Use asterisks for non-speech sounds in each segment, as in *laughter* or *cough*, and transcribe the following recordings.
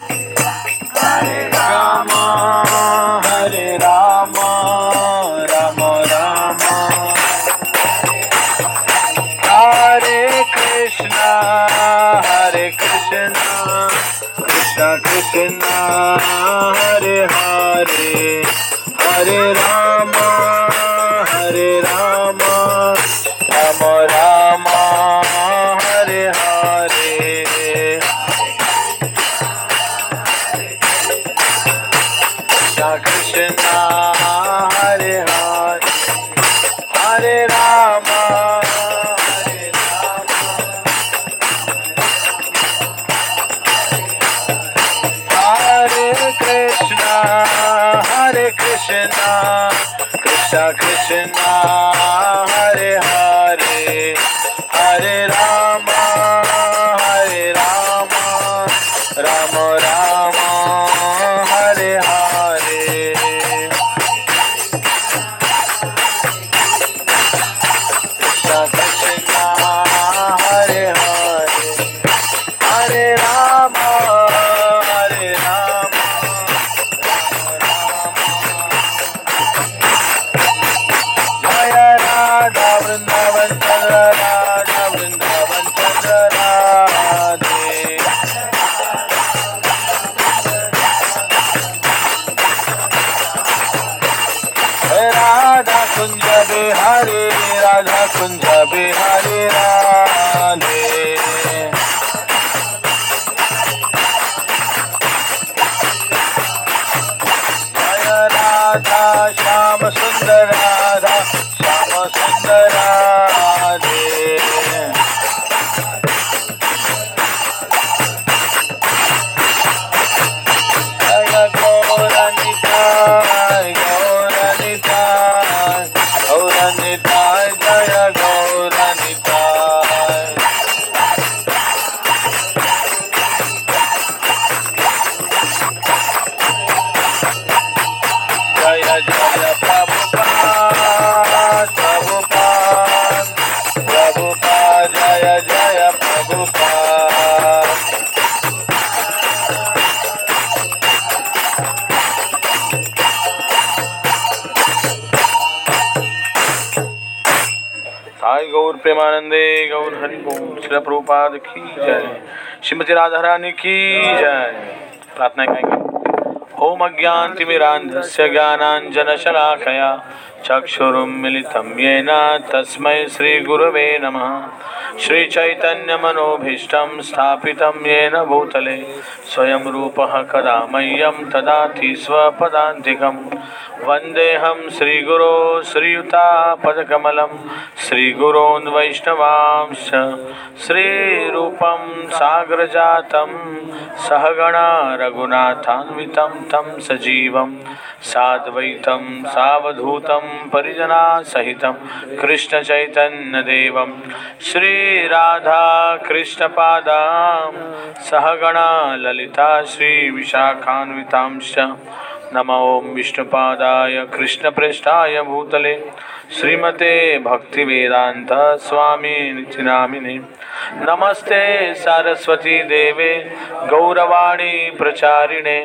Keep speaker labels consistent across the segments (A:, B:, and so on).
A: राम *laughs* हरि बोल श्री प्रभुपाद की जय। श्रीमती राधा रानी की जय। प्रार्थना करेंगे ओम अज्ञान तिमिरांधस्य ज्ञानांजन ज्ञानाञ्जनशलाकया चक्षुरुन्मिलितं येन तस्मै श्रीगुरवे नमः। श्रीचैतन्यमनोभीष्टं स्थापितं येन भूतले स्वयं रूपः कदा मह्यं ददाति स्वपदान्तिकं वन्देऽहं श्रीगुरो श्रीयुतापदकमलं श्रीगुरोन् वैष्णवांश्च। श्रीरूपं साग्रजातं सहगणा रघुनाथान्वितं तं सजीवं। साद्वैतं सावधूतं परिजनासहितं कृष्णचैतन्यदेवं श्रीराधा कृष्णपादा सहगणा ललिता श्रीविशाखान्वितांश्च नमो विष्णुपादाय कृष्णप्रेष्ठाय भूतले। श्रीमते भक्तिवेदान्त स्वामी नामिने नमस्ते सारस्वती देवे गौरवाणी प्रचारिणे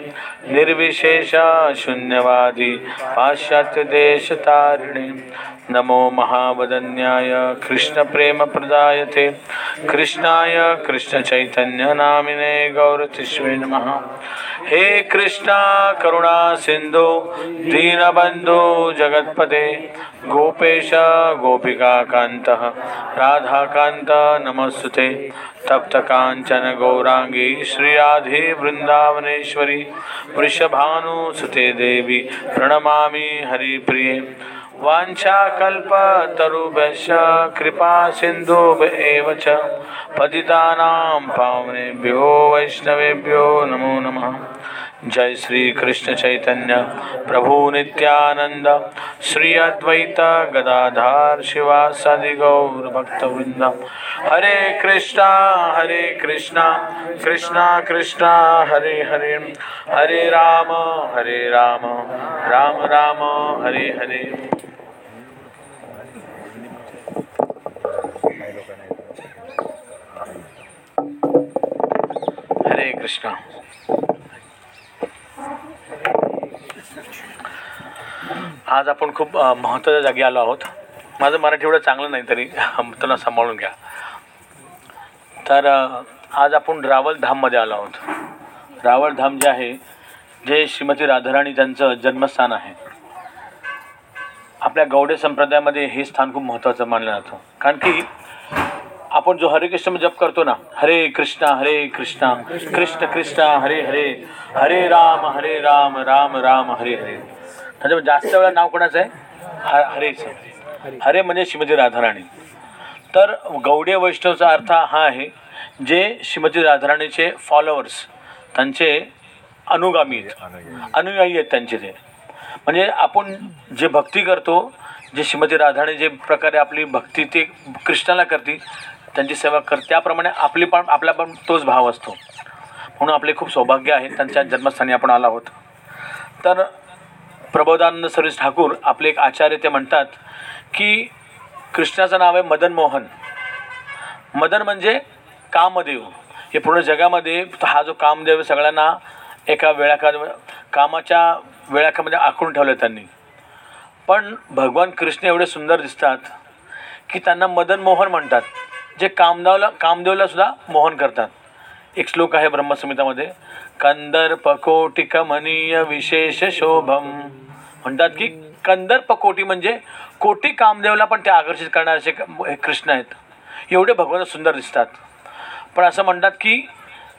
A: निर्विशेष शून्यवादी पाश्चात्यदेशतारिणे। नमो महावदन्याय कृष्णप्रेमप्रदायते। कृष्णाय कृष्णचैतन्यनामिने गौरतिष्वे नमः। हे कृष्णा करुणा सिन्धु दीनबन्धु जगत्पते गोपेश गोपिकान्तः राधाकान्त कांचन गौरांगी श्री राधे वृंदावनेश्वरी वृषभानुसुते देवी प्रणमामि हरिप्रिये। वाञ्छाकल्पतरुभ्यश्च कृपा एव च। पतितानां पावनेभ्यो वैष्णवेभ्यो नमो नमः। जय श्री कृष्ण चैतन्य प्रभु नित्यानंद श्री अद्वैत गदाधार शिवासादि गौर भक्तवृंद हरे कृष्णा हरे कृष्णा कृष्णा कृष्णा, हरे हरे। हरे राम हरे राम राम राम, हरे हरे। हरे कृष्णा। आज आपण खूप महत्त्वाच्या जागी आलो आहोत. माझं मराठी एवढं चांगलं नाही तरी त्यांना सांभाळून घ्या. तर आज आपण रावल धाममध्ये आलो आहोत. रावळ धाम जे आहे जे श्रीमती राधाराणी त्यांचं जन्मस्थान आहे आपल्या गौडे संप्रदायामध्ये हे स्थान खूप महत्त्वाचं मानलं जातं. कारण की आपण जो हरे कृष्ण जप करतो ना हरे कृष्णा हरे कृष्णा कृष्ण कृष्णा हरे हरे हरे राम हरे राम राम राम हरे हरे. त्याच्यामध्ये जास्त वेळा नाव कोणाचं आहे? ह हरेचं हरे. म्हणजे श्रीमती राधाराणी. तर गौडीय वैष्णवचा अर्थ हा आहे जे श्रीमती राधाराणीचे फॉलोअर्स त्यांचे अनुगामी आहेत. अनुयायी आहेत त्यांचे ते. म्हणजे आपण जे भक्ती करतो जे श्रीमती राधाराणी जे प्रकारे आपली भक्ती ते कृष्णाला करते त्यांची सेवा कर त्याप्रमाणे आपली पण आपला पण तोच भाव असतो. म्हणून आपले खूप सौभाग्य आहे त्यांच्या जन्मस्थानी आपण आलो आहोत. तर प्रबोधानंद सर्विस ठाकूर आपले एक आचार्य ते म्हणतात की कृष्णाचं नाव आहे मदन मोहन. मदन म्हणजे कामदेव. हे पूर्ण जगामध्ये हा जो कामदेव सगळ्यांना एका वेळाखा कामाच्या वेळाखामध्ये आखून ठेवलं त्यांनी. पण भगवान कृष्ण एवढे सुंदर दिसतात की त्यांना मदन मोहन म्हणतात. जे कामदावला कामदेवला सुद्धा मोहन करतात. एक श्लोक आहे ब्रह्मसंहितामध्ये. कंदर्प कमनीय विशेष शोभम. म्हणतात की कंदर्पकोटी म्हणजे कोटी कामदेवला पण ते आकर्षित करणारे असे हे कृष्ण आहेत. एवढे भगवान सुंदर दिसतात. पण असं म्हणतात की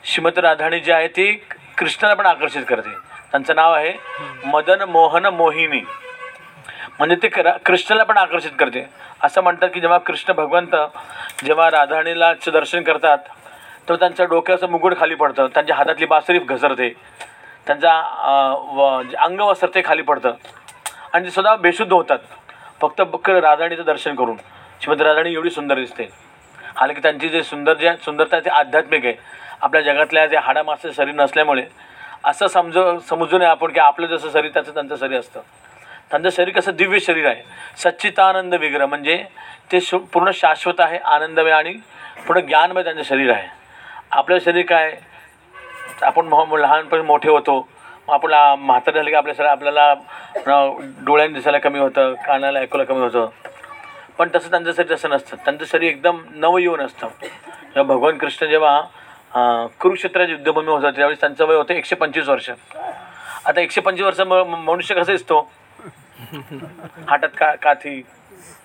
A: श्रीमती राधाणी जी आहे ती कृष्णाला पण आकर्षित करते. त्यांचं नाव आहे मदन मोहन मोहिनी. म्हणजे ते करा कृष्णाला पण आकर्षित करते. असं म्हणतात की जेव्हा कृष्ण भगवंत जेव्हा राधाणीलाचं दर्शन करतात तर त्यांच्या डोक्याचं मुकुट खाली पडतं. त्यांच्या हातातली बासरी घसरते. त्यांचा व जे अंगवस्त्र ते खाली पडतं. आणि ते सुद्धा बेशुद्ध होतात. फक्त बक्क राधाणीचं दर्शन करून. श्रीमती राधाणी एवढी सुंदर दिसते. हालांकी त्यांची जे सुंदर जे सुंदरता आहे ते आध्यात्मिक आहे. आपल्या जगातल्या जे हाडामाचं शरीर नसल्यामुळे असं समज समजू नये आपण की आपलं जसं शरीर त्याचं त्यांचं शरीर असतं. त्यांचं शरीर कसं दिव्य शरीर आहे. सच्चितानंद विग्रह म्हणजे ते शु पूर्ण शाश्वत आहे आनंदमय आणि पूर्ण ज्ञानमय त्यांचं शरीर आहे. आपलं शरीर काय? आपण मो लहानपणी मोठे होतो. मग आपण म्हातारे झाले की आपल्या सर आपल्याला डोळ्यांनी दिसायला कमी होतं कानाला ऐकायला कमी होतं. पण तसं त्यांचं शरीर तसं नसतं. त्यांचं शरीर एकदम नवयुवन असतं. जेव्हा भगवान कृष्ण जेव्हा कुरुक्षेत्राची युद्धभूमी होतं त्यावेळेस त्यांचं वय होतं एकशे पंचवीस वर्ष. आता एकशे पंचवीस वर्ष म- मनुष्य कसं दिसतो? हातात का काठी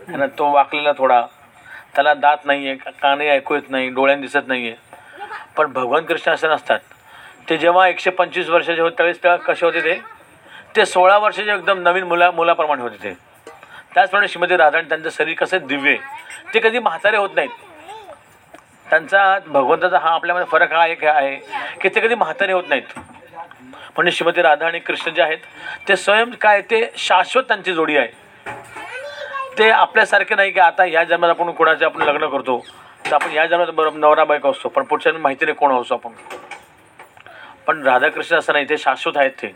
A: आणि तो वाकलेला थोडा. त्याला दात नाही आहे काने ऐकू येत नाही डोळ्यांनी दिसत नाही आहे पण भगवान कृष्ण असं नसतात. ते जेव्हा एकशे पंचवीस वर्षाचे होते त्यावेळेस तेव्हा कसे होते ते? ते सोळा वर्षाचे एकदम नवीन मुला मुलाप्रमाणे होते ते. त्याचप्रमाणे श्रीमती राधाणी त्यांचं शरीर कसं दिव्य आहे. ते कधी म्हातारे होत नाहीत. त्यांचा भगवंताचा हा आपल्यामध्ये फरक हा एक आहे की ते कधी म्हातारे होत नाहीत. म्हणजे श्रीमती राधा आणि कृष्ण जे आहेत ते स्वयं काय ते शाश्वत त्यांची जोडी आहे. ते आपल्यासारखे नाही की आता ह्या जन्मात आपण कोणाचे आपण लग्न करतो. तर आपण या जन्मात बरोबर नवरा बायको असतो पण पुढच्या माहिती नाही कोण असतो आपण? पण राधाकृष्ण असं नाही ते शाश्वत आहेत ते.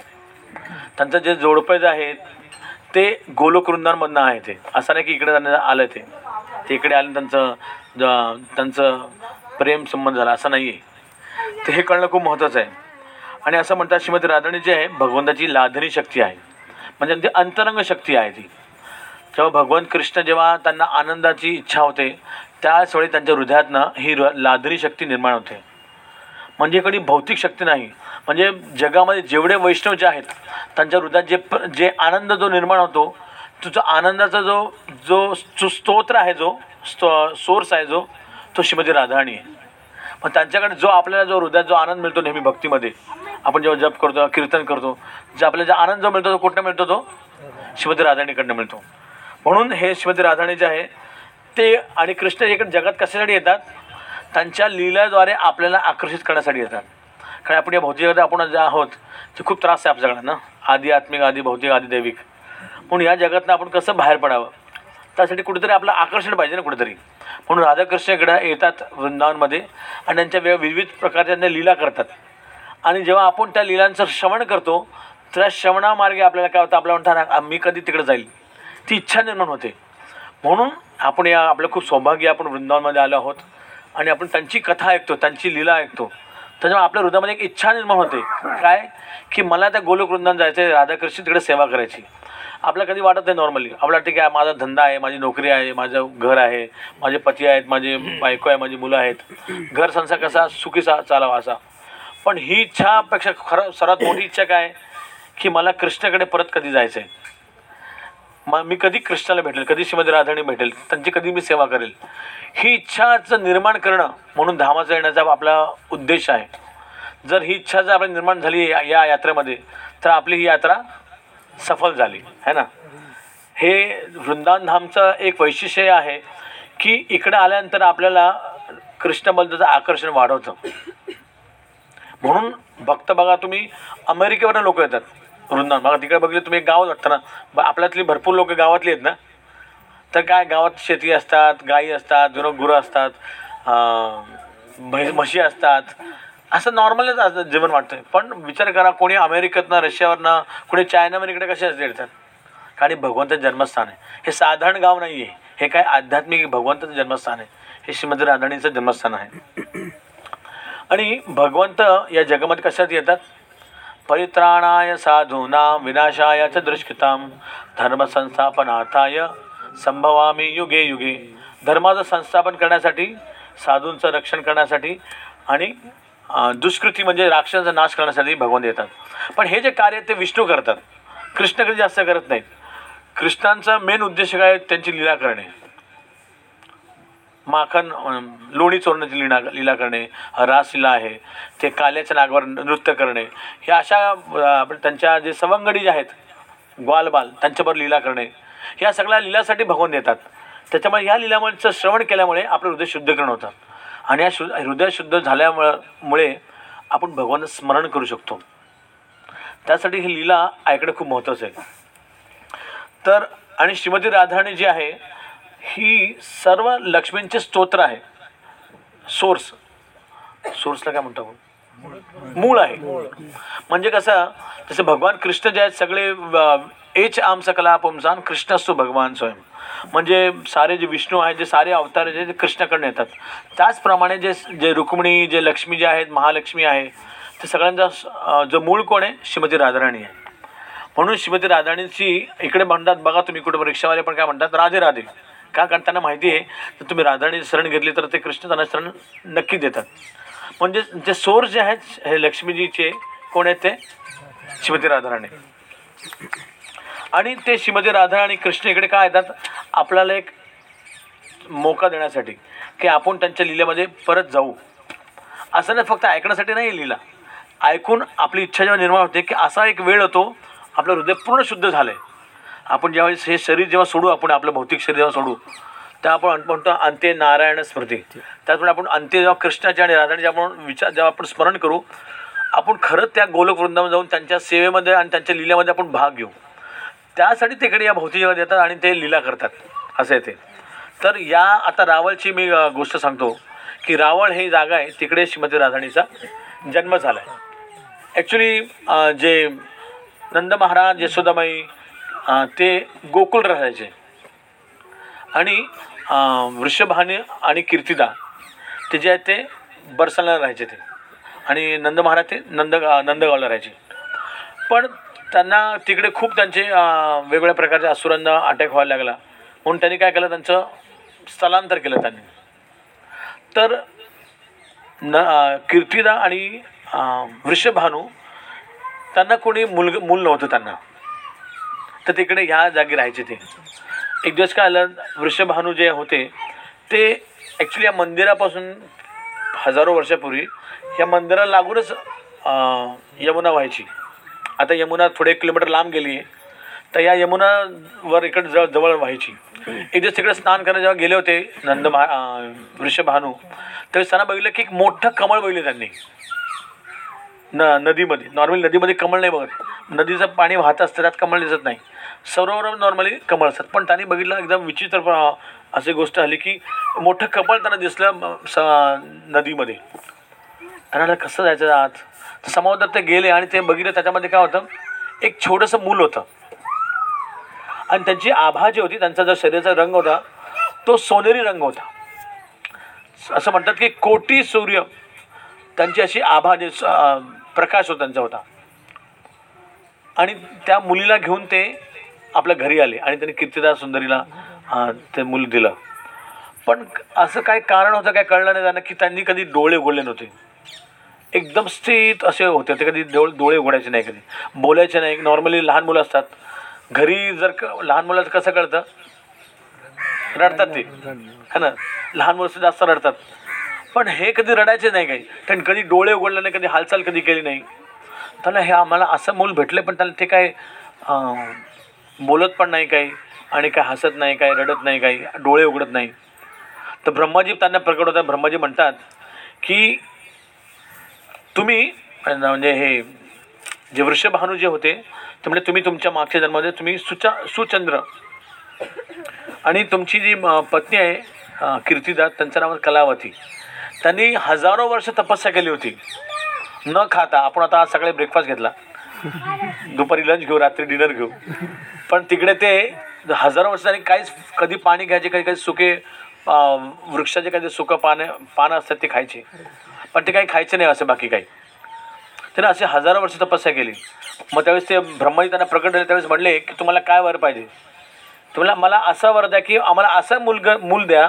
A: त्यांचं जे जोडपं आहेत ते गोलकृंदांमधनं आहे ते. असं नाही की इकडे त्यांना आलं ते. ते इकडे आले त्यांचं ज- त्यांचं प्रेम संबंध झाला असं नाही आहे ते हे कळणं खूप महत्त्वाचं आहे. आणि असं म्हणतात श्रीमती राधाणी जी आहे भगवंताची लाधणी शक्ती आहे. म्हणजे ती अंतरंग शक्ती आहे ती. तेव्हा भगवान कृष्ण जेव्हा त्यांना आनंदाची इच्छा होते त्याच वेळी त्यांच्या हृदयातनं ही र लादरी शक्ती निर्माण होते. म्हणजे कधी भौतिक शक्ती नाही. म्हणजे जगामध्ये जेवढे वैष्णव जे आहेत त्यांच्या हृदयात जे प जे आनंद जो निर्माण होतो तो जो आनंदाचा जो जो जो स्तोत्र आहे जो स्तो सोर्स आहे जो तो श्रीमती राधाराणी आहे. मग त्यांच्याकडे जो आपल्याला जो हृदयात जो आनंद मिळतो नेहमी भक्तीमध्ये आपण जेव्हा जप करतो कीर्तन करतो जे आपल्याला जो आनंद जो मिळतो तो कुठनं मिळतो तो? श्रीमती राधाणीकडनं मिळतो. म्हणून हे श्रीमती राधाणी जे आहे ते आणि कृष्ण इकडे जगात कशासाठी येतात? त्यांच्या लीलाद्वारे आपल्याला आकर्षित करण्यासाठी येतात. कारण आपण या भौतिक जगात आपण जे आहोत ते खूप त्रास आहे आपल्या सगळ्यांना आधी आत्मिक आधी भौतिक आधी दैविक. म्हणून या जगातनं आपण कसं बाहेर पडावं? त्यासाठी कुठेतरी आपलं आकर्षण पाहिजे ना कुठेतरी. म्हणून राधाकृष्ण इकडं येतात वृंदावनमध्ये आणि त्यांच्या वेग विविध प्रकारच्या त्यांच्या लीला करतात. आणि जेव्हा आपण त्या लीलांचं श्रवण करतो त्या श्रवणामार्गे आपल्याला काय होतं? आपल्याला म्हणतात मी कधी तिकडे जाईल. ती इच्छा निर्माण होते. म्हणून आपण या आपलं खूप सौभाग्य आपण वृंदावनमध्ये आलो आहोत. आणि आपण त्यांची कथा ऐकतो त्यांची लीला ऐकतो. त्याच्यामुळे आपल्या हृदयामध्ये एक इच्छा निर्माण होते. काय? की मला त्या गोलोक वृंदावन जायचं आहे राधाकृष्ण तिकडे सेवा करायची. आपल्याला कधी वाटत नाही नॉर्मली आपल्याला वाटतं की माझा धंदा आहे माझी नोकरी आहे माझं घर आहे माझे पती आहेत माझे बायको आहे माझी मुलं आहेत. घर संसार कसा सुखीचा चालावा असा. पण ही इच्छापेक्षा खरं सर्वात मोठी इच्छा काय? की मला कृष्णाकडे परत कधी जायचं आहे मग मी कधी कृष्णाला भेटेल कधी श्रीमती राधाणी भेटेल त्यांची कधी मी सेवा करेल ही इच्छाचं निर्माण करणं म्हणून धामाचा येण्याचा आपला उद्देश आहे. जर ही इच्छा जर आपली निर्माण झाली या या यात्रेमध्ये तर आपली ही यात्रा सफल झाली है ना? हे वृंदावन धामचं एक वैशिष्ट्य आहे की इकडे आल्यानंतर आपल्याला कृष्णबद्दलचं आकर्षण वाढवतं. म्हणून भक्त बघा तुम्ही अमेरिकेवरनं लोक येतात. वृंदावन. बघा तिकडे बघितलं तुम्ही एक गावच वाटतं ना. ब आपल्यातली भरपूर लोक गावातली आहेत ना. तर काय गावात शेती असतात गाई असतात जुनं गुरं असतात म्हैस म्हशी असतात. असं नॉर्मलच असं जीवन वाटतं पण विचार करा कोणी अमेरिकेतनं रशियावरनं कोणी चायनावर इकडे कसे असते येतात? कारण भगवंताचं जन्मस्थान आहे. हे साधारण गाव नाही आहे हे काय आध्यात्मिक भगवंताचं जन्मस्थान आहे. हे श्रीमती राधाणीचं जन्मस्थान आहे. आणि भगवंत या जगामध्ये कशात येतात? परित्राणाय साधूनां विनाशाय च दृष्कृतां। धर्मसंस्थापनार्थाय संभवामी युगे युगे। धर्माचं संस्थापन करण्यासाठी साधूंचं रक्षण करण्यासाठी आणि दुष्कृती म्हणजे राक्षसांचा नाश करण्यासाठी भगवंत येतात. पण हे जे कार्य ते विष्णू करतात. कृष्ण कधी जास्त करत नाहीत. कृष्णांचा मेन उद्देश काय आहे? त्यांची लीला करणे. माखन लोणी चोरण्याची लीला लीला करणे रासलीला आहे ते काल्याच्या नागावर नृत्य करणे हे अशा आपण त्यांच्या जे सवंगडी जे आहेत ग्वालबाल त्यांच्याबरोबर लीला करणे ह्या सगळ्या लीलासाठी भगवान देतात त्याच्यामुळे ह्या लिलामुळेचं श्रवण केल्यामुळे आपलं हृदय शुद्धीकरण होतं. आणि या शु हृदय शुद्ध झाल्यामुळं मुळे आपण भगवान स्मरण करू शकतो. त्यासाठी ही लीला ऐकणं खूप महत्त्वाचं आहे. तर आणि श्रीमती राधाणी जी आहे ही सर्व लक्ष्मींचे स्तोत्र आहे. सोर्स सोर्सला काय म्हणतो आपण? मूळ आहे. म्हणजे कसं जसं भगवान कृष्ण जे आहेत सगळे एच आमचा कला पुमसान कृष्ण असतो भगवान स्वयं. म्हणजे सारे जे विष्णू आहेत जे सारे अवतार जे ते कृष्णाकडून येतात. त्याचप्रमाणे जे जे रुक्मिणी जे लक्ष्मी जे आहेत महालक्ष्मी आहे ते सगळ्यांचा जो मूळ कोण आहे? श्रीमती राधाराणी आहे. म्हणून श्रीमती राधाणीची इकडे म्हणतात बघा तुम्ही कुठं रिक्षावाले पण काय म्हणतात राधे राधे. का कारण त्यांना माहिती आहे? तर तुम्ही राधाणी शरण घेतली तर ते कृष्ण त्यांना शरण नक्की देतात. म्हणजे जे सोर्स जे आहेत हे लक्ष्मीजीचे कोण आहेत ते? श्रीमती राधाराणी. आणि ते श्रीमती राधा आणि कृष्ण इकडे काय येतात? आपल्याला एक मोका देण्यासाठी की आपण त्यांच्या लिलेमध्ये परत जाऊ. असं नाही फक्त ऐकण्यासाठी नाही लिहिला ऐकून आपली इच्छा जेव्हा निर्माण होते की असा एक वेळ होतो आपलं हृदय पूर्ण शुद्ध झालं आहे आपण जेव्हा हे शरीर जेव्हा सोडू आपण आपलं भौतिक शरीर जेव्हा सोडू तेव्हा आपण म्हणतो अंत्य नारायण स्मृती. त्याचमुळे आपण अंत्य जेव्हा कृष्णाच्या आणि राधाचे आपण विचार जेव्हा आपण स्मरण करू आपण खरंच त्या गोलक वृंदावन जाऊन त्यांच्या सेवेमध्ये आणि त्यांच्या लिल्यामध्ये आपण भाग घेऊ. त्यासाठी तिकडे या भौतिक जगात येतात आणि ते लीला करतात. असं आहे ते. तर या आता रावळची मी गोष्ट सांगतो की रावळ ही जागा आहे तिकडे श्रीमती राधाणीचा जन्म झाला आहे ॲक्च्युली जे नंद महाराज यशोदामाई ते गोकुळ राहायचे. आणि वृषभाने आणि कीर्तिदा ते जे आहेत ते बरसाला राहायचे ते. आणि नंद महाराज ते नंद नंदगावला राहायचे. पण त्यांना तिकडे खूप त्यांचे वेगवेगळ्या प्रकारच्या असुरांना अटॅक व्हायला लागला. म्हणून त्यांनी काय केलं? त्यांचं स्थलांतर केलं त्यांनी. तर न कीर्तिदा आणि वृषभानू त्यांना कोणी मुलग मूल नव्हतं त्यांना. तर तिकडे ह्या जागी राहायचे ते. एक दिवस काय आलं वृषभानू जे होते ते ॲक्च्युली या मंदिरापासून हजारो वर्षापूर्वी या मंदिराला लागूनच यमुना व्हायची. आता यमुना थोडे एक किलोमीटर लांब गेली आहे तर या यमुनावर इकडे जवळ जवळ व्हायची. एक दिवस तिकडे स्नान करायला जेव्हा गेले होते नंद महा वृषभानू त्यावेळेस त्यांना बघितलं की एक मोठं कमळ बघितलं त्यांनी. न नदीमध्ये नॉर्मली नदीमध्ये कमळ नाही बघत. नदीचं पाणी वाहत असतं त्यात कमळ दिसत नाही. सरोवर नॉर्मली कमळ असतात. पण त्यांनी बघितलं एकदम विचित्र प- अशी गोष्ट आली की मोठं कमळ त्यांना दिसलं स नदीमध्ये. त्यांना कसं जायचं आत? समुद्रात ते गेले आणि ते बघितलं त्याच्यामध्ये काय होतं? एक छोटंसं मूल होतं. आणि त्यांची आभा जी होती त्यांचा जो शरीराचा रंग होता तो सोनेरी रंग होता. असं म्हणतात की कोटी सूर्य त्यांची अशी आभा जे प्रकाश होता त्यांचा होता. आणि त्या मुलीला घेऊन ते आपल्या घरी आले आणि त्यांनी कीर्तिदास सुंदरीला ते मूल दिलं. पण असं काय कारण होतं काय कळलं नाही त्यांना की त्यांनी कधी डोळे उघडले नव्हते. एकदम स्थित असे होते ते कधी डोळे डोळे उघडायचे नाही कधी. बोलायचे नाही. नॉर्मली लहान मुलं असतात. घरी जर क लहान मुलाचं कसं कळतं? रडतात ते. है ना? लहान मुलं जास्त रडतात. पण हे कधी रडायचे नाही काही. त्यांनी कधी डोळे उघडले नाही कधी हालचाल कधी केली नाही. त्याला हे आम्हाला असं मूल भेटले पण त्याला ते काय बोलत पण नाही काही आणि काय हसत नाही काय रडत नाही काही डोळे उघडत नाही. तर ब्रह्माजी त्यांना प्रकट होतात. ब्रह्माजी म्हणतात की तुम्ही म्हणजे हे जे वृषभानू जे होते ते म्हणजे तुम्ही तुमच्या मागच्या जन्मामध्ये तुम्ही सुचा सुचंद्र आणि तुमची जी पत्नी आहे कीर्तिदास कीर्तिदा त्यांचं नाव कलावती. त्यांनी हजारो वर्ष तपस्या केली होती. न खाता आपण आता आज सकाळी ब्रेकफास्ट घेतला. दुपारी लंच घेऊ रात्री डिनर घेऊ. पण तिकडे ते हजारो वर्षांनी काहीच कधी पाणी घ्यायचे काही काही सुके वृक्षाचे काही सुकं पानं पानं असतात ते खायचे. पण ते काही खायचे नाही असं बाकी काही. त्याने असे हजारो वर्ष तपस्या केली. मग त्यावेळेस ते ब्रह्माजी त्यांना प्रकट झाले त्यावेळेस म्हणले की तुम्हाला काय वर पाहिजे? तुम्हाला मला असं वर द्या की आम्हाला असं मुलग मूल द्या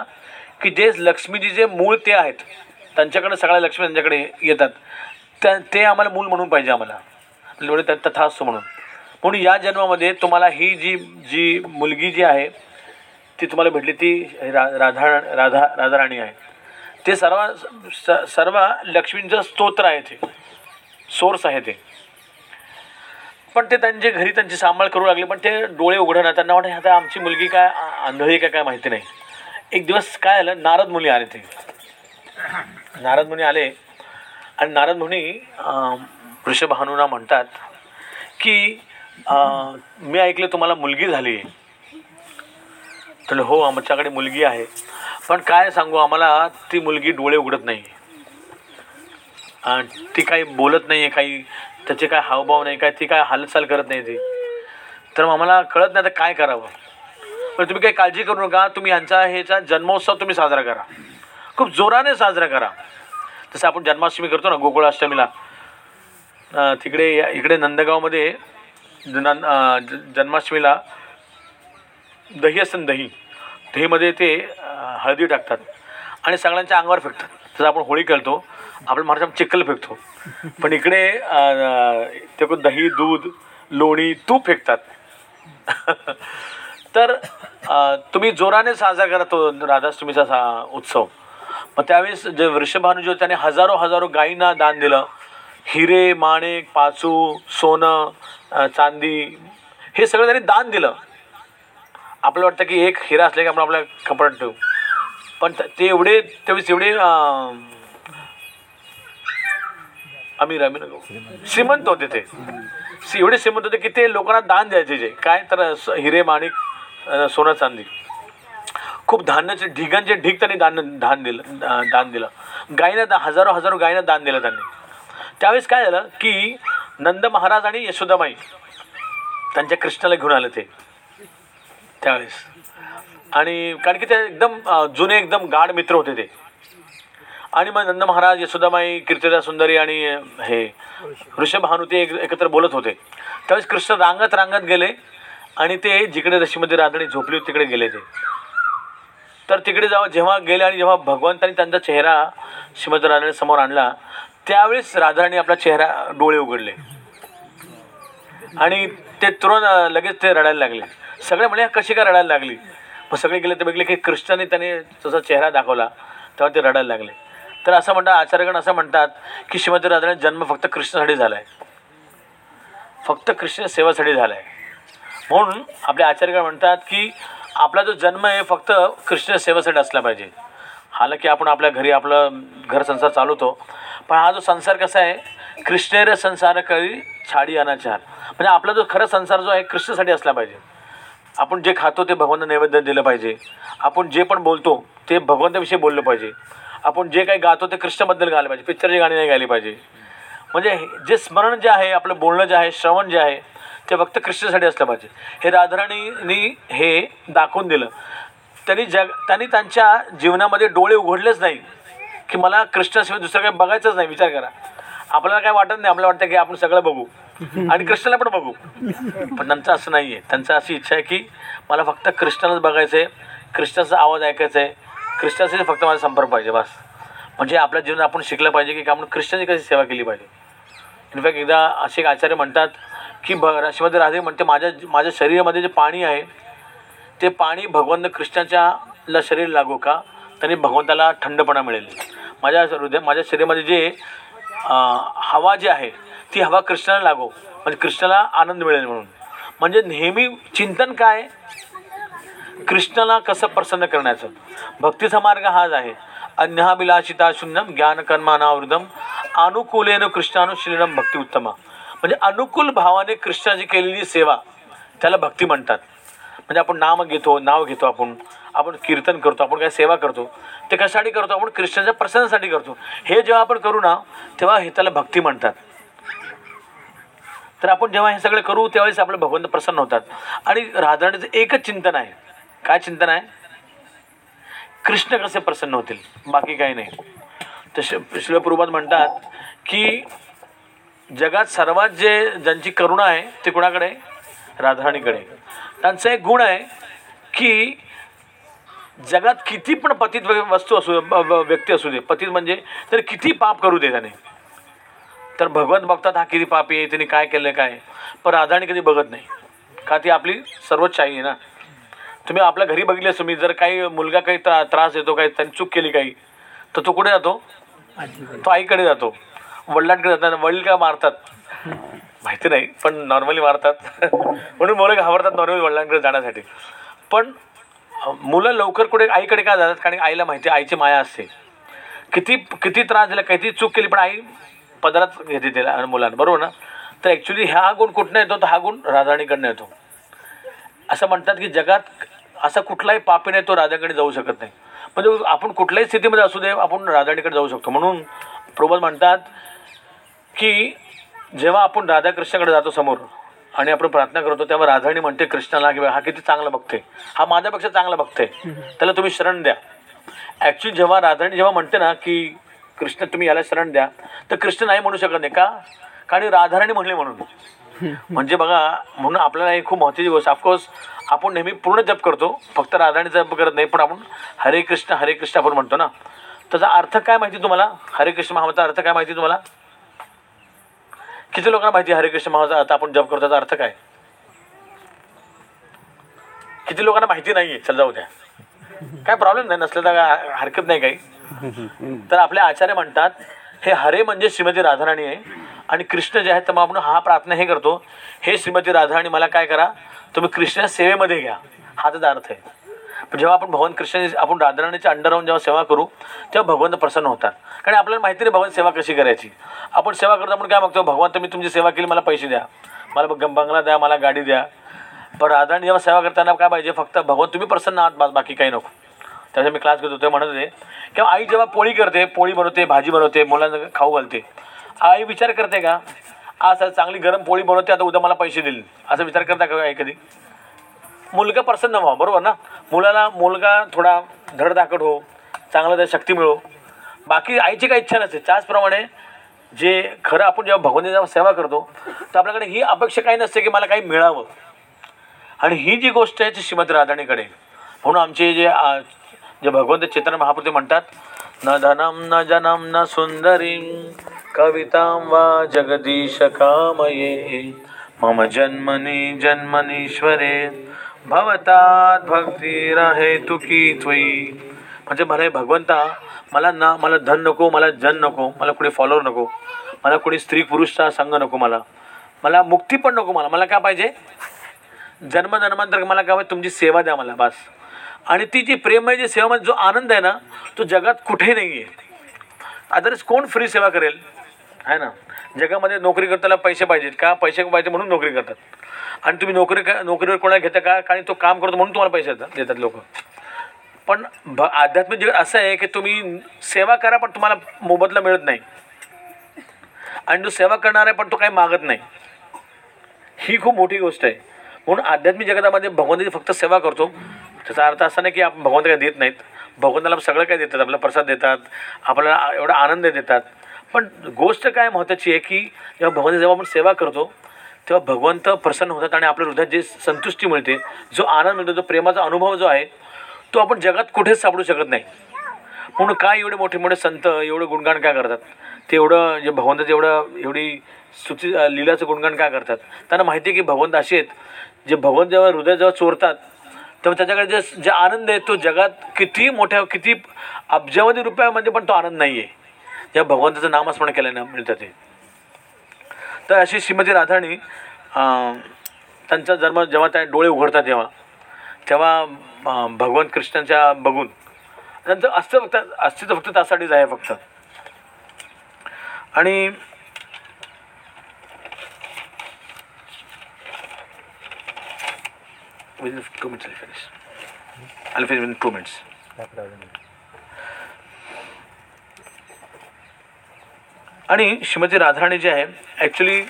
A: की जे लक्ष्मीजी जे मूळ ते आहेत त्यांच्याकडे सगळ्या लक्ष्मी त्यांच्याकडे येतात. त्या ते आम्हाला मूल म्हणून पाहिजे आम्हाला. एवढे त्या तथा असतो म्हणून. म्हणून या जन्मामध्ये तुम्हाला ही जी जी मुलगी जी आहे ती तुम्हाला भेटली ती रा राधा राधा राधाराणी आहे. ते सर्व स- सर्व लक्ष्मींचं स्तोत्र आहे ते. सोर्स आहे ते. पण ते त्यांचे घरी त्यांची सांभाळ करू लागले पण ते डोळे उघडणार त्यांना वाटत आता आमची मुलगी काय आंधळी काय काय माहिती नाही. एक दिवस काय आलं नारद मुनी आले ते. नारद मुनी आले. आणि नारद मुनी वृषभानूना म्हणतात की मी ऐकलं तुम्हाला मुलगी झाली. आहे तर हो आमच्याकडे मुलगी आहे. पण काय सांगू आम्हाला ती मुलगी डोळे उघडत नाही. आणि ती काही बोलत नाही आहे काही त्याचे काय हावभाव नाही काय ती काय हालचाल करत नाही ती. तर मग आम्हाला कळत नाही तर काय करावं? पण तुम्ही काही काळजी करू नका. तुम्ही यांचा ह्याचा जन्मोत्सव तुम्ही साजरा करा. खूप जोराने साजरा करा. जसं आपण जन्माष्टमी करतो ना गोकुळाष्टमीला तिकडे या- इकडे नंदगावमध्ये जन ज- जन्माष्टमीला दही असतं दही दहीमध्ये ते हळदी टाकतात आणि सगळ्यांच्या अंगावर फेकतात. जसं आपण होळी खेळतो आपण महाराष्ट्रात चिखल फेकतो. पण इकडे ते दही दूध लोणी तूप फेकतात. *laughs* तर तुम्ही जोराने साजरा करा तो राधाष्टमीचा सा उत्सव. मग त्यावेळेस जे वृषभानू त्याने हजारो हजारो गायींना दान दिलं. हिरे माणिक पाचू सोनं चांदी हे सगळं त्यांनी दान दिलं. आपलं वाटतं की एक हिरा असले की आपण आपल्या कपड्यात ठेवू. पण ते एवढे त्यावेळेस एवढे अमीर अमीर श्रीमंत होते ते. एवढे श्रीमंत होते की ते लोकांना दान द्यायचे जे. काय तर हिरे माणिक सोनं चांदी. खूप धान्याचे ढिगांचे ढीग त्यांनी दान दान दिलं दान दिलं. गायीनं हजारो हजारो गायीनं दान दिलं त्यांनी. त्यावेळेस काय झालं की नंद महाराज आणि यशोदाबाई त्यांच्या कृष्णाला घेऊन आले ते. त्यावेळेस. आणि कारण की ते एकदम जुने एकदम गाढ मित्र होते ते. आणि मग नंद महाराज यशोदामाई कीर्तिदा सुंदरी आणि हे ऋषभानू ते एक एकत्र बोलत होते. त्यावेळेस कृष्ण रांगत रांगत गेले आणि ते जिकडे रशीमध्ये रांधणी झोपली होती तिकडे गेले ते. तर तिकडे जेव्हा जेव्हा गेले आणि जेव्हा भगवंतांनी त्यांचा चेहरा श्रीमती राधाणी समोर आणला त्यावेळेस राधाने आपला चेहरा डोळे उघडले. आणि ते तुरंत लगेच ते रडायला लागले. सगळे म्हणे कशी काय रडायला लागली? मग सगळे गेले ते बघले की कृष्णाने त्याने तसा चेहरा दाखवला तेव्हा ते रडायला लागले. तर असं म्हणतात आचार्यगण असं म्हणतात की श्रीमती राधाने जन्म फक्त कृष्णासाठी झाला आहे फक्त कृष्ण सेवासाठी झाला आहे म्हणून आपले आचार्यगण म्हणतात की आपला जो जन्म आहे फक्त कृष्ण सेवेसाठी असला पाहिजे. हालाकी आपण आपल्या घरी आपलं घर संसार चालवतो पण हा जो संसार कसा आहे कृष्णेर संसार कळी छाडी अनाचार. म्हणजे आपला जो खरा संसार जो आहे कृष्णासाठी असला पाहिजे. आपण जे खातो ते भगवंत नैवेद्य दिलं पाहिजे. आपण जे पण बोलतो ते भगवंताविषयी बोललं पाहिजे. आपण जे काही गातो ते कृष्णाबद्दल गायला पाहिजे. पिक्चरची गाणी नाही गायली पाहिजे. म्हणजे हे- जे स्मरण जे आहे आपलं बोलणं जे आहे श्रवण जे आहे ते फक्त कृष्णासाठी असलं पाहिजे. हे राधाराणींनी हे दाखवून दिलं. त्यांनी जग त्यांनी त्यांच्या जीवनामध्ये डोळे उघडलेच नाही. की मला कृष्णाशिवाय दुसरं काही बघायचंच नाही विचार करा. आपल्याला काय वाटत नाही आपल्याला वाटतं की आपण सगळं बघू. आणि कृष्णाला पण बघू. पण त्यांचं असं नाही आहे त्यांचं अशी इच्छा आहे की मला फक्त कृष्णालाच बघायचं आहे कृष्णाचा आवाज ऐकायचा आहे कृष्णाशी फक्त माझा संपर्क पाहिजे बस. म्हणजे आपल्या जीवनात आपण शिकलं पाहिजे की आपण कृष्णाची कशी सेवा केली पाहिजे. इनफॅक्ट एकदा असे एक आचार्य म्हणतात की भ श्रीमती राधे म्हणते माझ्या माझ्या शरीरामध्ये जे पाणी आहे ते पाणी भगवंत कृष्णाच्याला शरीर लागू का? त्याने भगवंताला थंडपणा मिळेल. माझ्या हृदय माझ्या शरीरामध्ये जे हवा जी आहे ती हवा कृष्णाला लागो. म्हणजे कृष्णाला आनंद मिळेल म्हणून. म्हणजे नेहमी चिंतन काय? कृष्णाला कसं प्रसन्न करण्याचं. भक्तीचा मार्ग हाच आहे. अन्यहाभिलाषिता शून्यम ज्ञानकर्मानावृतम अनुकूलेन कृष्णानुशीलनम भक्ती उत्तमा म्हणजे अनुकूल भावाने कृष्णाची केलेली सेवा त्याला भक्ती म्हणतात. म्हणजे आपण नाम घेतो नाव घेतो आपण. आपण कीर्तन करतो आपण काय सेवा करतो. ते कशासाठी करतो? आपण कृष्णाच्या प्रसन्नासाठी करतो. हे जेव्हा आपण करू ना तेव्हा हे त्याला भक्ती म्हणतात. तर आपण जेव्हा हे सगळं करू त्यावेळेस आपले भगवंत प्रसन्न होतात. आणि राधाणीचं एकच चिंतन आहे. काय चिंतन आहे? कृष्ण कसे प्रसन्न होतील? बाकी काही नाही. तर श- म्हणतात की जगात सर्वात जे ज्यांची करुणा आहे ते कुणाकडे? आहे? राधाराणीकडे त्यांचा एक गुण आहे की जगात किती पण पतित वस्तू असू व्यक्ती असू दे पतित म्हणजे तर किती पाप करू दे त्याने. तर भगवंत बघतात हा किती पापी आहे तिने काय केलं काय. पण राधाराणी कधी बघत नाही. का ती आपली सर्वोच्च आई आहे ना. तुम्ही आपल्या घरी बघितले असं मी जर काही मुलगा काही त्रा त्रास देतो काही त्यांनी चूक केली काही तर तो कुठे जातो? तो आईकडे जातो. वडिलांकडे जातात वडील का मारतात? माहिती नाही पण नॉर्मली मारतात. *laughs* म्हणून मुलं घाबरतात नॉर्मली वडिलांकडे जाण्यासाठी. पण मुलं लवकर कुठे आईकडे का जातात? कारण आईला माहिती आईची माया असते. किती किती त्रास दिला किती चूक केली पण आई पदरात घेते त्याला मुलांना. बरोबर ना? तर ॲक्च्युली हा गुण कुठनं येतो तर हा गुण राधाणीकडनं येतो. असं म्हणतात की जगात असा कुठलाही पापी नाही तो राधाकडे जाऊ शकत नाही. म्हणजे आपण कुठल्याही स्थितीमध्ये असू दे आपण राधाणीकडे जाऊ शकतो. म्हणून प्रबोध म्हणतात की जेव्हा आपण राधाकृष्णाकडे जातो समोर आणि आपण प्रार्थना करतो तेव्हा राधाणी म्हणते कृष्णाला की हा किती चांगला बघते हा माझ्यापेक्षा चांगला बघते त्याला तुम्ही शरण द्या. ॲक्च्युली जेव्हा राधाणी जेव्हा म्हणते ना की कृष्ण तुम्ही याला शरण द्या तर कृष्ण नाही म्हणू शकत नाही का? कारण राधाराणी म्हणली म्हणून. म्हणजे बघा म्हणून आपल्याला ही खूप महत्त्वाची गोष्ट ऑफकोर्स आपण नेहमी पूर्ण जप करतो फक्त राधाणी जप करत नाही पण आपण हरे कृष्ण हरे कृष्ण आपण म्हणतो ना. त्याचा अर्थ काय माहिती तुम्हाला? हरे कृष्ण महामाचा अर्थ काय माहिती तुम्हाला? किती लोकांना माहिती आहे हरे कृष्ण महामाचा आता आपण जप करतो त्याचा अर्थ काय? किती लोकांना माहिती नाही आहे चल जाऊ द्या. काय प्रॉब्लेम नाही नसलं तर हरकत नाही काही. तर आपले आचार्य म्हणतात हे हरे म्हणजे श्रीमती राधाराणी आहे. आणि कृष्ण जे आहेत तर मग आपण हा प्रार्थना हे करतो. हे श्रीमती राधाराणी मला काय करा तुम्ही कृष्ण सेवेमध्ये घ्या. हा त्याचा अर्थ आहे. जेव्हा आपण भगवान कृष्ण आपण राधाराणीच्या अंडर राहून जेव्हा सेवा करू तेव्हा भगवंत प्रसन्न होतात. कारण आपल्याला माहिती नाही भगवान सेवा कशी करायची. आपण सेवा करतो आपण काय मागतो? भगवंत मी तुमची सेवा केली मला पैसे द्या. मला बंगला द्या मला गाडी द्या. पण राधाराणी जेव्हा सेवा करताना काय पाहिजे? फक्त भगवान तुम्ही प्रसन्न आहात बाकी काही नको. त्याच्यामुळे मी क्लास घेत होतो म्हणत होते किंवा आई जेव्हा पोळी करते पोळी बनवते भाजी बनवते मुलांना खाऊ घालते आई विचार करते का? आज चांगली गरम पोळी बनवते आता उद्या मला पैसे देईल. असा विचार करता का आई कधी? मुलगा प्रसन्न व्हा बरोबर ना? मुलाला मुलगा थोडा धडधाकट हो चांगला त्या शक्ती मिळो. बाकी आईची काही इच्छा नसते. त्याचप्रमाणे जे खरं आपण जेव्हा भगवंताची जेव्हा सेवा करतो तर आपल्याकडे ही अपेक्षा काही नसते की मला काही मिळावं. आणि ही जी गोष्ट आहे ती श्रीमती राधाणीकडे. म्हणून आमचे जे जे भगवंत चेतन महापुरुष म्हणतात न धनम न जनम न सुंदरीं कवितां वा जगदीश कामये. मम जन्मनी जन्मनीश्वरे भवतात हे तुकी त्वयी। म्हणजे मला भगवंता मला ना मला धन नको मला जन नको मला कुणी फॉलोअर नको मला कुणी स्त्री पुरुषचा संघ नको मला मला मुक्ती पण नको मला मला काय पाहिजे? जन्म जन्मांतर मला काय पाहिजे? तुमची सेवा द्या मला बस. आणि ती जी प्रेम आहे जी म्हणजे जो आनंद आहे ना तो जगात कुठेही नाही आहे अदरच कोण फ्री सेवा करेल? आहे ना? जगामध्ये नोकरी करताना पैसे पाहिजेत का? पैसे पाहिजे म्हणून नोकरी करतात. आणि तुम्ही नोकरी का नोकरीवर कोणा घेता का? कारण तो काम करतो म्हणून तुम्हाला पैसे देतात देतात लोक. पण भ आध्यात्मिक जगत असं आहे की तुम्ही सेवा करा पण तुम्हाला मोबदला मिळत नाही. आणि जो सेवा करणार आहे पण तो काही मागत नाही. ही खूप मोठी गोष्ट आहे. म्हणून आध्यात्मिक जगतामध्ये भगवंताची फक्त सेवा करतो त्याचा अर्थ असा नाही की आपण भगवंत काही देत नाहीत. भगवंताला सगळं काही देतात आपला प्रसाद देतात आपल्याला एवढा आनंद देतात. पण गोष्ट काय महत्त्वाची आहे की जेव्हा भगवंताची जेव्हा आपण सेवा करतो तेव्हा भगवंत प्रसन्न होतात आणि आपल्या हृदयात जे संतुष्टी मिळते जो आनंद मिळतो जो प्रेमाचा अनुभव जो आहे तो आपण जगात कुठेच सापडू शकत नाही. म्हणून काय एवढे मोठे मोठे संत एवढं गुणगान काय करतात? ते एवढं जे भगवंताचं एवढं एवढी सुची लिलाचं गुणगान काय करतात? त्यांना माहिती आहे की भगवंत असे आहेत जे भगवंत जेव्हा हृदय जेव्हा चोरतात तेव्हा त्याच्याकडे जे जे आनंद आहे तो जगात किती मोठ्या किती अब्जावधी रुपयामध्ये पण तो आनंद नाही आहे या भगवंताचं नामस्मरण केल्यानं मिळतं ते. तर अशी श्रीमती राधाणी त्यांचा जन्म जेव्हा त्या डोळे उघडतात तेव्हा तेव्हा भगवान कृष्णांच्या बघून त्यांचं अस्तित्व फक्त अस्तित्व फक्त त्यासाठीच आहे फक्त. आणि within two minutes I finish I two minutes आणि श्रीमती राधाराणी जे आहे ॲक्च्युली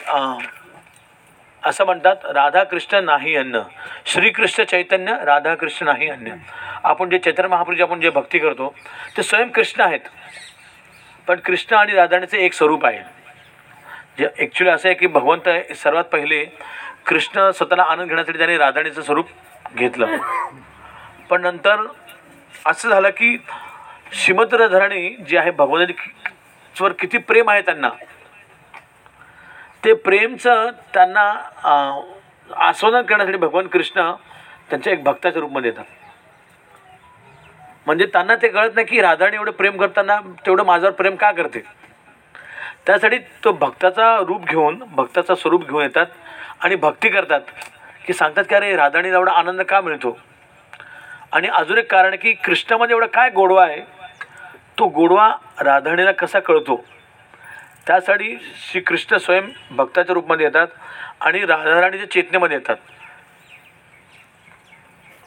A: असं म्हणतात राधाकृष्ण नाही अन्न. श्रीकृष्ण चैतन्य राधाकृष्ण नाही अन्न. आपण जे चैतन्य महाप्रभूची आपण जे भक्ती करतो ते स्वयं कृष्ण आहेत. पण कृष्ण आणि राधाराणीचं एक स्वरूप आहे. जे ॲक्च्युली असं आहे की भगवंत सर्वात पहिले कृष्ण स्वतःला आनंद घेण्यासाठी त्याने राधाणीचं स्वरूप घेतलं. पण नंतर असं झालं की श्रीमंत राधाराणी जी आहे भगवंताची किती प्रेम आहे त्यांना. ते प्रेमचं त्यांना आस्वादन करण्यासाठी भगवान कृष्ण त्यांच्या एक भक्ताच्या रूपमध्ये येतात. म्हणजे त्यांना ते कळत नाही की राधाणी एवढं प्रेम करताना तेवढं माझ्यावर प्रेम का करते. त्यासाठी तो भक्ताचा रूप घेऊन भक्ताचा स्वरूप घेऊन येतात आणि भक्ती करतात की सांगतात की अरे राधाणीला एवढा आनंद का मिळतो? आणि अजून एक कारण की कृष्णामध्ये एवढा काय गोडवा आहे तो गोडवा राधाणीला कसा कळतो? त्यासाठी श्रीकृष्ण स्वयं भक्ताच्या रूपमध्ये येतात आणि राधाराणीच्या चेतनेमध्ये येतात.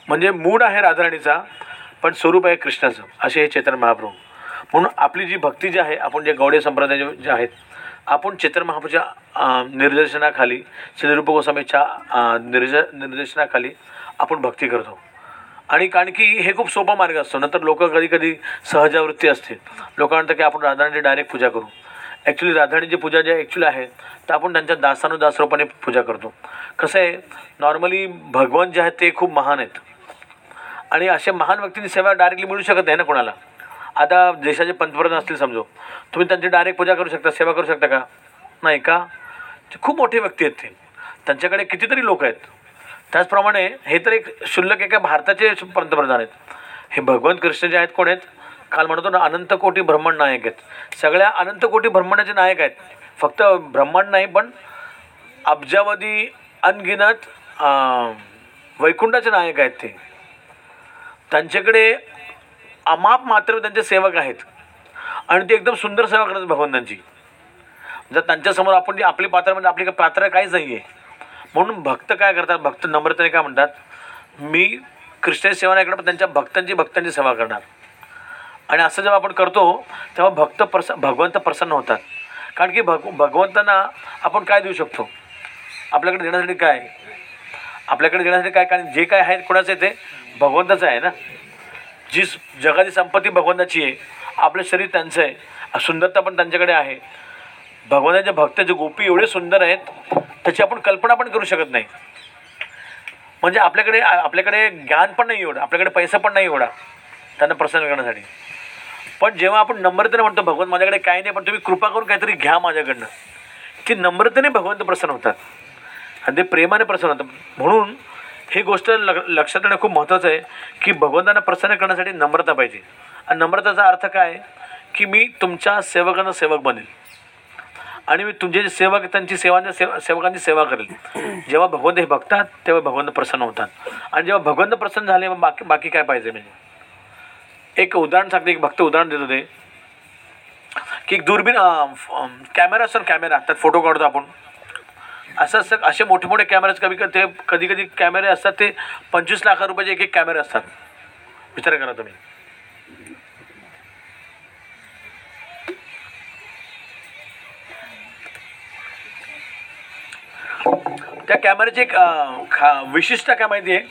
A: म्हणजे मूड आहे राधाराणीचा पण स्वरूप आहे कृष्णाचं असे हे चेतन महाप्रभू. म्हणून आपली जी भक्ती जी आहे आपण जे गौडे संप्रदाय जे- आहेत आपण चेतन महाप्रभूच्या निर्देशनाखाली श्रीरूप गोस्वामीच्या निर्ज निर्देशनाखाली आपण भक्ती करतो. आणि कारण की हे खूप सोपा मार्ग असतो. नंतर लोक कधी कधी सहजावृत्ती असते. लोक म्हणतात की आपण राधाराणीची डायरेक्ट पूजा करू. ॲक्च्युली राधाराणीची पूजा जे ॲक्च्युली आहे तर आपण त्यांच्या दासानुदास रूपाने पूजा करतो. कसं आहे नॉर्मली भगवान जे आहेत ते खूप महान आहेत. आणि अशा महान व्यक्तींची सेवा डायरेक्टली मिळू शकत नाही ना कोणाला. आता देशाचे पंतप्रधान असतील समजो. तुम्ही त्यांची डायरेक्ट पूजा करू शकता सेवा करू शकता का? नाही का? ते खूप मोठे व्यक्ती आहेत ते. त्यांच्याकडे कितीतरी लोक आहेत. त्याचप्रमाणे हे तर एक शुल्लक एका भारताचे पंतप्रधान आहेत. हे भगवंत कृष्ण जे आहेत कोण आहेत? काल म्हणतो ना अनंतकोटी ब्रह्मांड नायक आहेत. सगळ्या अनंतकोटी ब्रह्मांडाचे नायक आहेत. फक्त ब्रह्मांड नाही पण अब्जावधी अनगिनत वैकुंठाचे नायक आहेत ते. त्यांच्याकडे अमाप मात्र त्यांचे सेवक आहेत. आणि ते एकदम सुंदर सेवा करतात भगवंतांची. जर त्यांच्यासमोर आपण आपली पात्र म्हणजे आपली पात्र काहीच नाही आहे म्हणून भक्त काय करतात? भक्त नम्रतेने काय म्हणतात? मी कृष्णाची सेवा नाही करणार पण त्यांच्या भक्तांची भक्तांची सेवा करणार. आणि असं जेव्हा आपण करतो तेव्हा भक्त प्रस भगवंत प्रसन्न होतात. कारण की भग भगवंतांना आपण काय देऊ शकतो? आपल्याकडे देण्यासाठी काय? आहे? आपल्याकडे देण्यासाठी काय? कारण जे काय आहे कोणाचं आहे ते भगवंताचं आहे ना? जी स- जगाची संपत्ती भगवंताची आहे आपलं शरीर त्यांचं आहे सुंदरता पण त्यांच्याकडे आहे. भगवंताचे भक्त जे गोपी एवढे सुंदर आहेत त्याची आपण कल्पना पण करू शकत नाही. म्हणजे आपल्याकडे आपल्याकडे ज्ञान पण नाही एवढं आपल्याकडे पैसा पण नाही एवढा त्यांना प्रसन्न करण्यासाठी. पण जेव्हा आपण नम्रतेने म्हणतो भगवंत माझ्याकडे काही नाही पण तुम्ही कृपा करून काहीतरी घ्या माझ्याकडनं की नम्रतेने भगवंत प्रसन्न होतात. आणि ते प्रेमाने प्रसन्न होतात. म्हणून ही गोष्ट ल लक्षात येणं खूप महत्त्वाचं आहे की भगवंतांना प्रसन्न करण्यासाठी नम्रता पाहिजे. आणि नम्रताचा अर्थ काय की मी तुमच्या सेवकांना सेवक बनेल आणि मी तुमचे जे सेवक त्यांची सेवांच्या सेवा सेवकांची सेवा करेल. जेव्हा भगवंत हे बघतात तेव्हा भगवंत प्रसन्न होतात. आणि जेव्हा भगवंत प्रसन्न झाले मग बाकी बाकी काय पाहिजे म्हणजे? एक उदाहरण सांगते एक भक्त उदाहरण देत होते. की एक दुर्बीन कॅमेरा असतो कॅमेरा त्यात फोटो काढतो आपण. असं असं असे मोठे मोठे कॅमेराज कमी कधी ते कधी कधी कॅमेरे असतात ते पंचवीस लाख रुपयाचे एक एक कॅमेरे असतात. विचार करा तुम्ही. त्या कॅमेऱ्याची एक खा विशिष्ट काय माहिती आहे?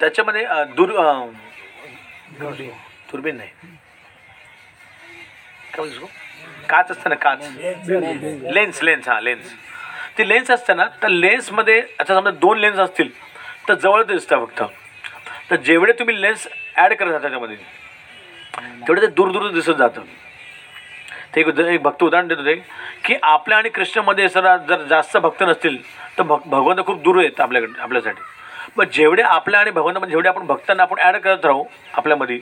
A: त्याच्यामध्ये अं, दूर दुर्बीन नाही. काय म्हणतो काच असतं ना काच? लेन्स लेन्स हां लेन्स. ती लेन्स असते ना तर लेन्समध्ये आता समजा दोन लेन्स असतील तर जवळ दिसतं फक्त. तर जेवढे तुम्ही लेन्स ॲड करत जाता त्याच्यामध्ये तेवढे ते दूर दूर दिसत जातं. ते एक एक भक्त उदाहरण देत होते की आपल्या आणि कृष्णमध्ये सर जर जास्त भक्त नसतील तर भग भगवंत खूप दूर आहेत आपल्याकडे आपल्यासाठी. पण जेवढे आपल्या आणि भगवंतामध्ये जेवढे आपण भक्तांना आपण ॲड करत राहू आपल्यामध्ये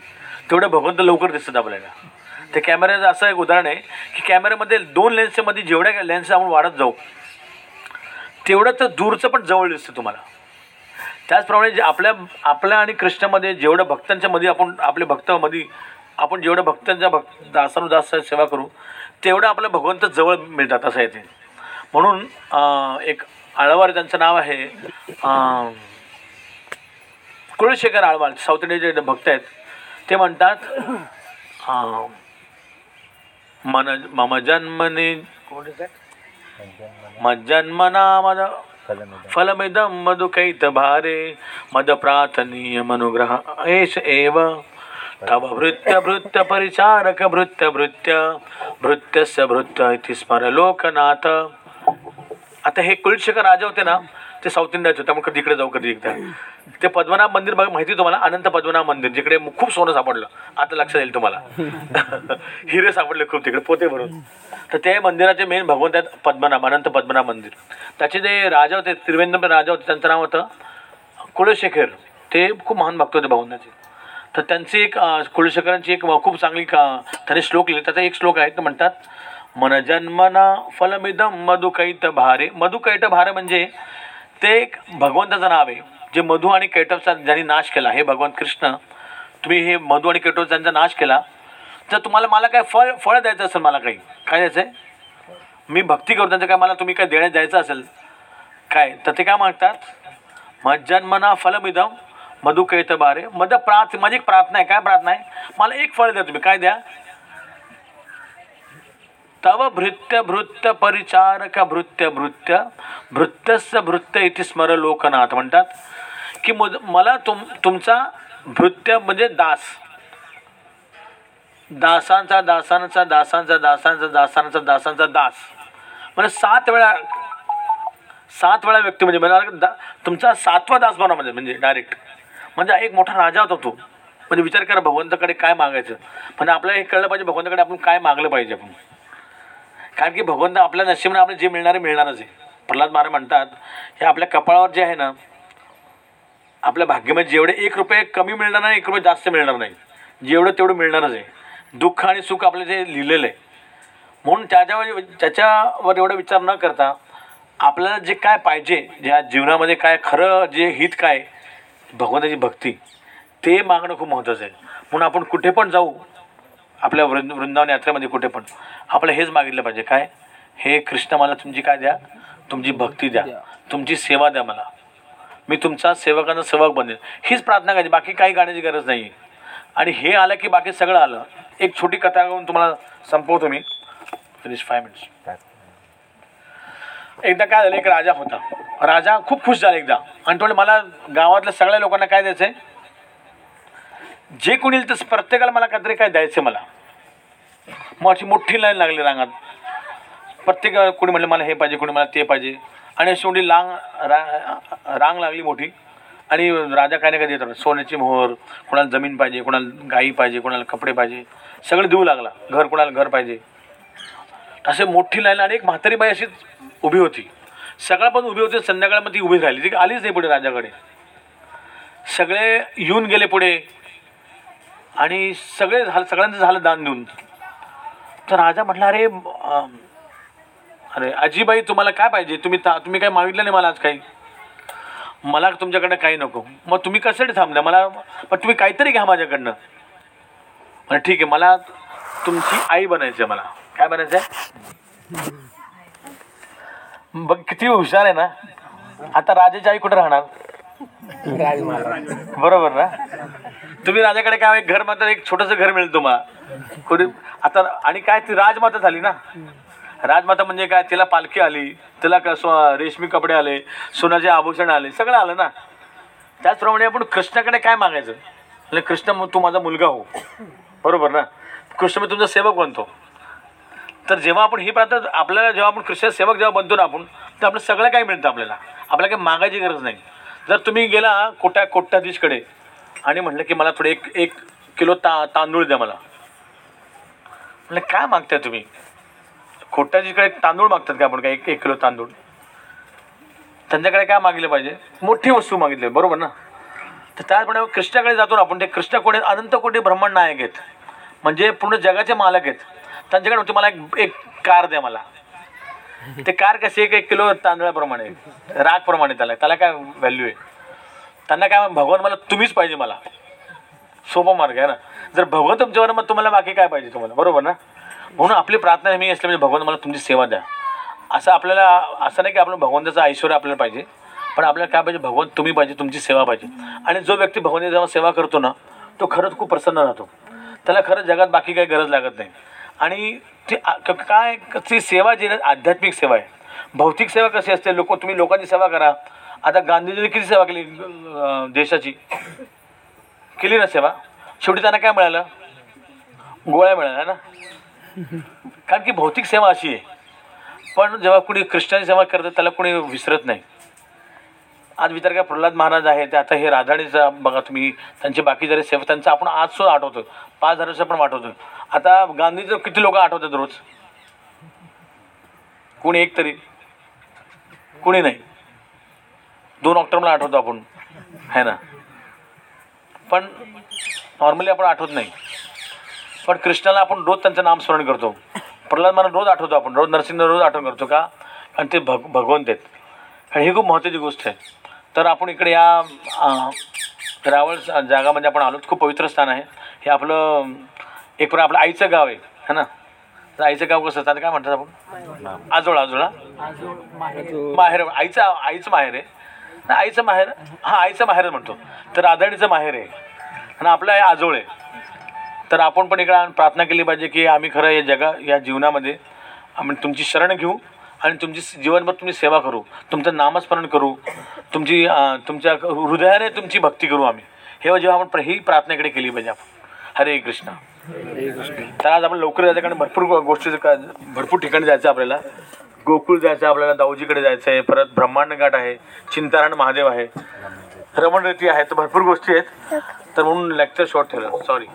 A: तेवढे भगवंत लवकर दिसतात आपल्याला. ते कॅमेऱ्याचं असं एक उदाहरण आहे की कॅमेऱ्यामध्ये दोन लेन्समध्ये जेवढ्या लेन्स आपण वाढत जाऊ तेवढं तर दूरचं पण जवळ दिसतं तुम्हाला. त्याचप्रमाणे जे आपल्या आपल्या आणि कृष्णामध्ये जेवढं भक्तांच्या मध्ये आपण आपल्या भक्तामध्ये आपण जेवढं भक्तांच्या भक्त दासानुदास सेवा करू तेवढं आपलं भगवंत जवळ मिळतात असं येते म्हणून एक आळवार त्यांचं नाव आहे कुळशेखर आळवार साऊथ इंडियाचे जे भक्त आहेत ते म्हणतात मन मम जन्मने जन्मना मद फलमिदं मधुकैत भारे मद प्रार्थनीय मनुग्रह एष एव। तव भृत्य परिचारक भृत्य भृत्य भृत्यस्य भृत्य इति स्मर लोकनाथ आता हे कुलशेखर राजा होते ना ते साऊथ इंडियाचे होते मग कधी इकडे जाऊ कधी एकदा. ते पद्मनाभ मंदिर बघा माहिती आहे तुम्हाला? अनंत पद्मनाभ मंदिर जिकडे खूप सोनं सापडलं. आता लक्षात येईल तुम्हाला. *laughs* हिरे सापडले खूप तिकडे पोते भरून. तर ते मंदिराचे मेन भगवंत आहेत पद्मनाभ अनंत पद्मनाभ मंदिर. त्याचे जे राजा होते त्रिवेंद्र राजा होते त्यांचं नाव होतं कुलशेखर. ते खूप महान भक्त होते भगवंताचे. तर त्यांची एक कुळशेखरांची कुलशेखरांची एक खूप चांगली का त्यांनी श्लोक लिहिले. त्याचा एक श्लोक आहे ते म्हणतात मन जन्मना फलमिदम मधुकैट भारे. मधुकैट भारे म्हणजे ते एक भगवंताचं नाव आहे जे मधु आणि कैटवचा ज्यांनी नाश केला हे भगवान कृष्ण तुम्ही हे मधु आणि कैटव त्यांचा नाश केला तर तुम्हाला मला काय फळ फळ द्यायचं असेल मला काही? काय द्यायचं आहे मी भक्ती करतो त्यांचं काय मला तुम्ही काय देण्यात द्यायचं असेल? काय? तर ते काय मागतात मज्जन्मना फलमिदम मधुकैत बारे। मध प्रार्थ माझी एक प्रार्थना आहे काय प्रार्थना आहे मला एक फळ द्या तुम्ही. काय द्या? तव भृत्य भृत्य परिचारक भृत्य भृत्य भृत्यस्य भृत्य इथे स्मर लोकनाथ म्हणतात की मुद मला तुम तुमचा भृत्य म्हणजे दास. दासांचा दासांचा दासांचा दासांचा दासांचा दासांचा दास. म्हणजे सात वेळा सात वेळा व्यक्ती म्हणजे मला दा तुमचा सातवा दास बनवा म्हणजे म्हणजे डायरेक्ट म्हणजे एक मोठा राजा होता तो. म्हणजे विचार करा भगवंताकडे काय मागायचं. म्हणजे आपल्याला हे कळलं पाहिजे भगवंताकडे आपण काय मागलं पाहिजे आपण. कारण की भगवंत आपल्या नशिबाने आपल्याला जे मिळणार आहे मिळणारच आहे. प्रल्हाद महाराज म्हणतात हे आपल्या कपाळावर जे आहे ना आपल्या भाग्यामध्ये जेवढे एक रुपये कमी मिळणार नाही एक रुपये जास्त मिळणार नाही. जेवढं तेवढं मिळणारच आहे. दुःख आणि सुख आपलं जे लिहिलेलं आहे. म्हणून त्याच्यावर त्याच्यावर एवढा विचार न करता आपल्याला जे काय पाहिजे ज्या जीवनामध्ये काय खरं जे हित काय भगवंताची भक्ती ते मागणं खूप महत्त्वाचं आहे. म्हणून आपण कुठे पण जाऊ आपल्या वृंद वृंदावन यात्रेमध्ये कुठे पण आपलं हेच मागितलं पाहिजे. काय? हे कृष्ण मला तुमची काय द्या? तुमची भक्ती द्या. तुमची सेवा द्या मला. मी तुमचा सेवकांचा सेवक बनेल हीच प्रार्थना करायची. बाकी काही गाण्याची गरज नाही. आणि हे आलं की बाकी सगळं आलं. एक छोटी कथा करून तुम्हाला संपवतो मी. फिनिश फाय मिनिट्स एकदा काय झालं एक राजा होता. राजा खूप खुश झाला एकदा. आणि तो मला गावातल्या सगळ्या लोकांना काय द्यायचं आहे जे कोणी येईल तसं प्रत्येकाला मला काहीतरी काय द्यायचं मला. मग अशी मोठी लाईन लागली रांगात. प्रत्येक कोणी म्हणलं मला हे पाहिजे कोणी मला ते पाहिजे. आणि अशी मोठी लांग रा रांग लागली मोठी. आणि राजा काय नाही काय देत सोन्याची मोहर कोणाला जमीन पाहिजे कोणाला गाई पाहिजे कोणाला कपडे पाहिजे. सगळं देऊ लागला. घर कोणाला घर पाहिजे. असे मोठी लाईन आणि एक म्हातारी बाई अशीच उभी होती. सकाळपासून उभी होती संध्याकाळमध्ये ती उभी राहिली. ती आलीच नाही पुढे राजाकडे. सगळे येऊन गेले पुढे. आणि सगळे झालं सगळ्यांचं झालं दान देऊन. तर राजा म्हटला अरे अरे आजीबाई तुम्हाला काय पाहिजे? तुम्ही ता तुम्ही काय मागितलं नाही मला आज काही. मला तुमच्याकडनं काही नको. मग तुम्ही कशासाठी थांबल्या? मला पण तुम्ही काहीतरी घ्या माझ्याकडनं. ठीक आहे. मला तुमची आई बनायचं आहे मला. काय म्हणायचं? आहे बघ किती हुशार आहे ना? आता राजाची आई कुठे राहणार? बरोबर ना? तुम्ही राजाकडे काय एक घर मात्र एक छोटंसं घर मिळेल तुम्हाला कुठे आता आणि काय ती राजमाता झाली ना? राजमाता म्हणजे काय तिला पालखी आली तिला रेशमी कपडे आले सोन्याचे आभूषण आले सगळं आलं ना? त्याचप्रमाणे आपण कृष्णाकडे काय मागायचं? म्हणजे कृष्ण मग तू माझा मुलगा हो. बरोबर ना? कृष्ण मी तुमचा सेवक बनतो. तर जेव्हा आपण ही प्रार्थना आपल्याला जेव्हा आपण ख्रिश्चन सेवक जेव्हा बनतो ना आपण तर आपलं सगळं काही मिळतं आपल्याला. आपल्याला काही मागायची गरज नाही. जर तुम्ही गेला कोट्या कोट्याधीशकडे आणि म्हटलं की मला थोडे एक एक किलो ता तांदूळ द्या मला. म्हटलं काय मागताय तुम्ही? कोट्याधीशकडे तांदूळ मागतात का आपण? काय एक एक किलो तांदूळ. त्यांच्याकडे काय मागितलं पाहिजे? मोठी वस्तू मागितली बरोबर ना? तर त्याचप्रमाणे कृष्णाकडे जातो ना आपण ते कृष्ण कोणी अनंत कोटी ब्रह्मांड नायक आहेत. म्हणजे पूर्ण जगाचे मालक आहेत. त्यांच्याकडे म्हणते मला एक एक कार द्या मला. ते कार कशी एक एक किलो तांदळाप्रमाणे रागप्रमाणे त्याला. त्याला काय व्हॅल्यू आहे? त्यांना काय भगवान मला तुम्हीच पाहिजे मला. सोपा मार्ग आहे ना? जर भगवान तुमच्यावर मग तुम्हाला बाकी काय पाहिजे तुम्हाला? बरोबर ना? म्हणून आपली प्रार्थना नेहमी असली म्हणजे भगवान मला तुमची सेवा द्या. असं आपल्याला असं नाही की आपण भगवंताचं ऐश्वर आपल्याला पाहिजे. पण आपल्याला काय पाहिजे? भगवान तुम्ही पाहिजे तुमची सेवा पाहिजे. आणि जो व्यक्ती भगवान जेव्हा सेवा करतो ना तो खरंच खूप प्रसन्न राहतो. त्याला खरंच जगात बाकी काही गरज लागत नाही. आणि ती क- काय ती सेवा जी आध्यात्मिक सेवा आहे. भौतिक सेवा कशी असते? लोक तुम्ही लोकांची सेवा करा. आता गांधीजींनी किती सेवा केली देशाची? केली ना सेवा? शेवटी त्यांना काय मिळालं? गोळ्या मिळाल्या ना? कारण की भौतिक सेवा अशी आहे. पण जेव्हा कुणी ख्रिश्चन सेवा करतात त्याला कुणी विसरत नाही. आज विचार काय प्रल्हाद महाराज आहे ते आता हे राधाणीचा बघा तुम्ही त्यांचे बाकी जरी सेवा त्यांचं आपण आज सुद्धा आठवतो पाच हजार वर्ष पण आठवतो आता गांधीचं किती लोक आठवतात रोज? कोणी एक तरी? कोणी नाही. दोन ऑक्टोबरला आठवतो आपण. है ना? पण नॉर्मली आपण आठवत नाही. पण कृष्णाला आपण रोज त्यांचं नामस्मरण करतो. प्रल्हाद मला रोज आठवतो आपण. रोज नरसिंह रोज आठवण करतो का? कारण ते भग भगवंत आहेत. आणि ही खूप महत्त्वाची गोष्ट आहे. तर आपण इकडे या रावळ जागामध्ये म्हणजे आपण आलो खूप पवित्र स्थान आहे. हे आपलं एक पण आपलं आईचं गाव आहे है ना? तर आईचं गाव कसं? असतं आता काय म्हणतात आपण? आजोळा आजोळा? माहेर आईचं आईचं माहेर आहे. ना आईचं माहेर? हां आईचं माहेर म्हणतो. तर राधाणीचं माहेर आहे. आणि आपलं आहे आजोळ आहे. तर आपण पण इकडे प्रार्थना केली पाहिजे की आम्ही खरं या जगा या जीवनामध्ये आम्ही तुमची शरण घेऊ आणि तुमची जीवनभर तुम्ही सेवा करू. तुमचं नामस्मरण करू. तुमची तुमच्या हृदयाने तुमची भक्ती करू आम्ही. हे जेव्हा आपण प्र- ही प्रार्थना इकडे केली पाहिजे आपण. हरे कृष्ण. तर आज आपण लवकर जायचं कारण भरपूर गो- गोष्टी का- भरपूर ठिकाणी जायचं आहे आपल्याला. गोकुळ जायचं आपल्याला दाऊजीकडे जायचं आहे परत ब्रह्मांड घाट आहे चिंतारण महादेव आहे. रमणरेती आहे तर भरपूर गोष्टी आहेत. तर म्हणून लेक्चर शॉर्ट ठेवलं. सॉरी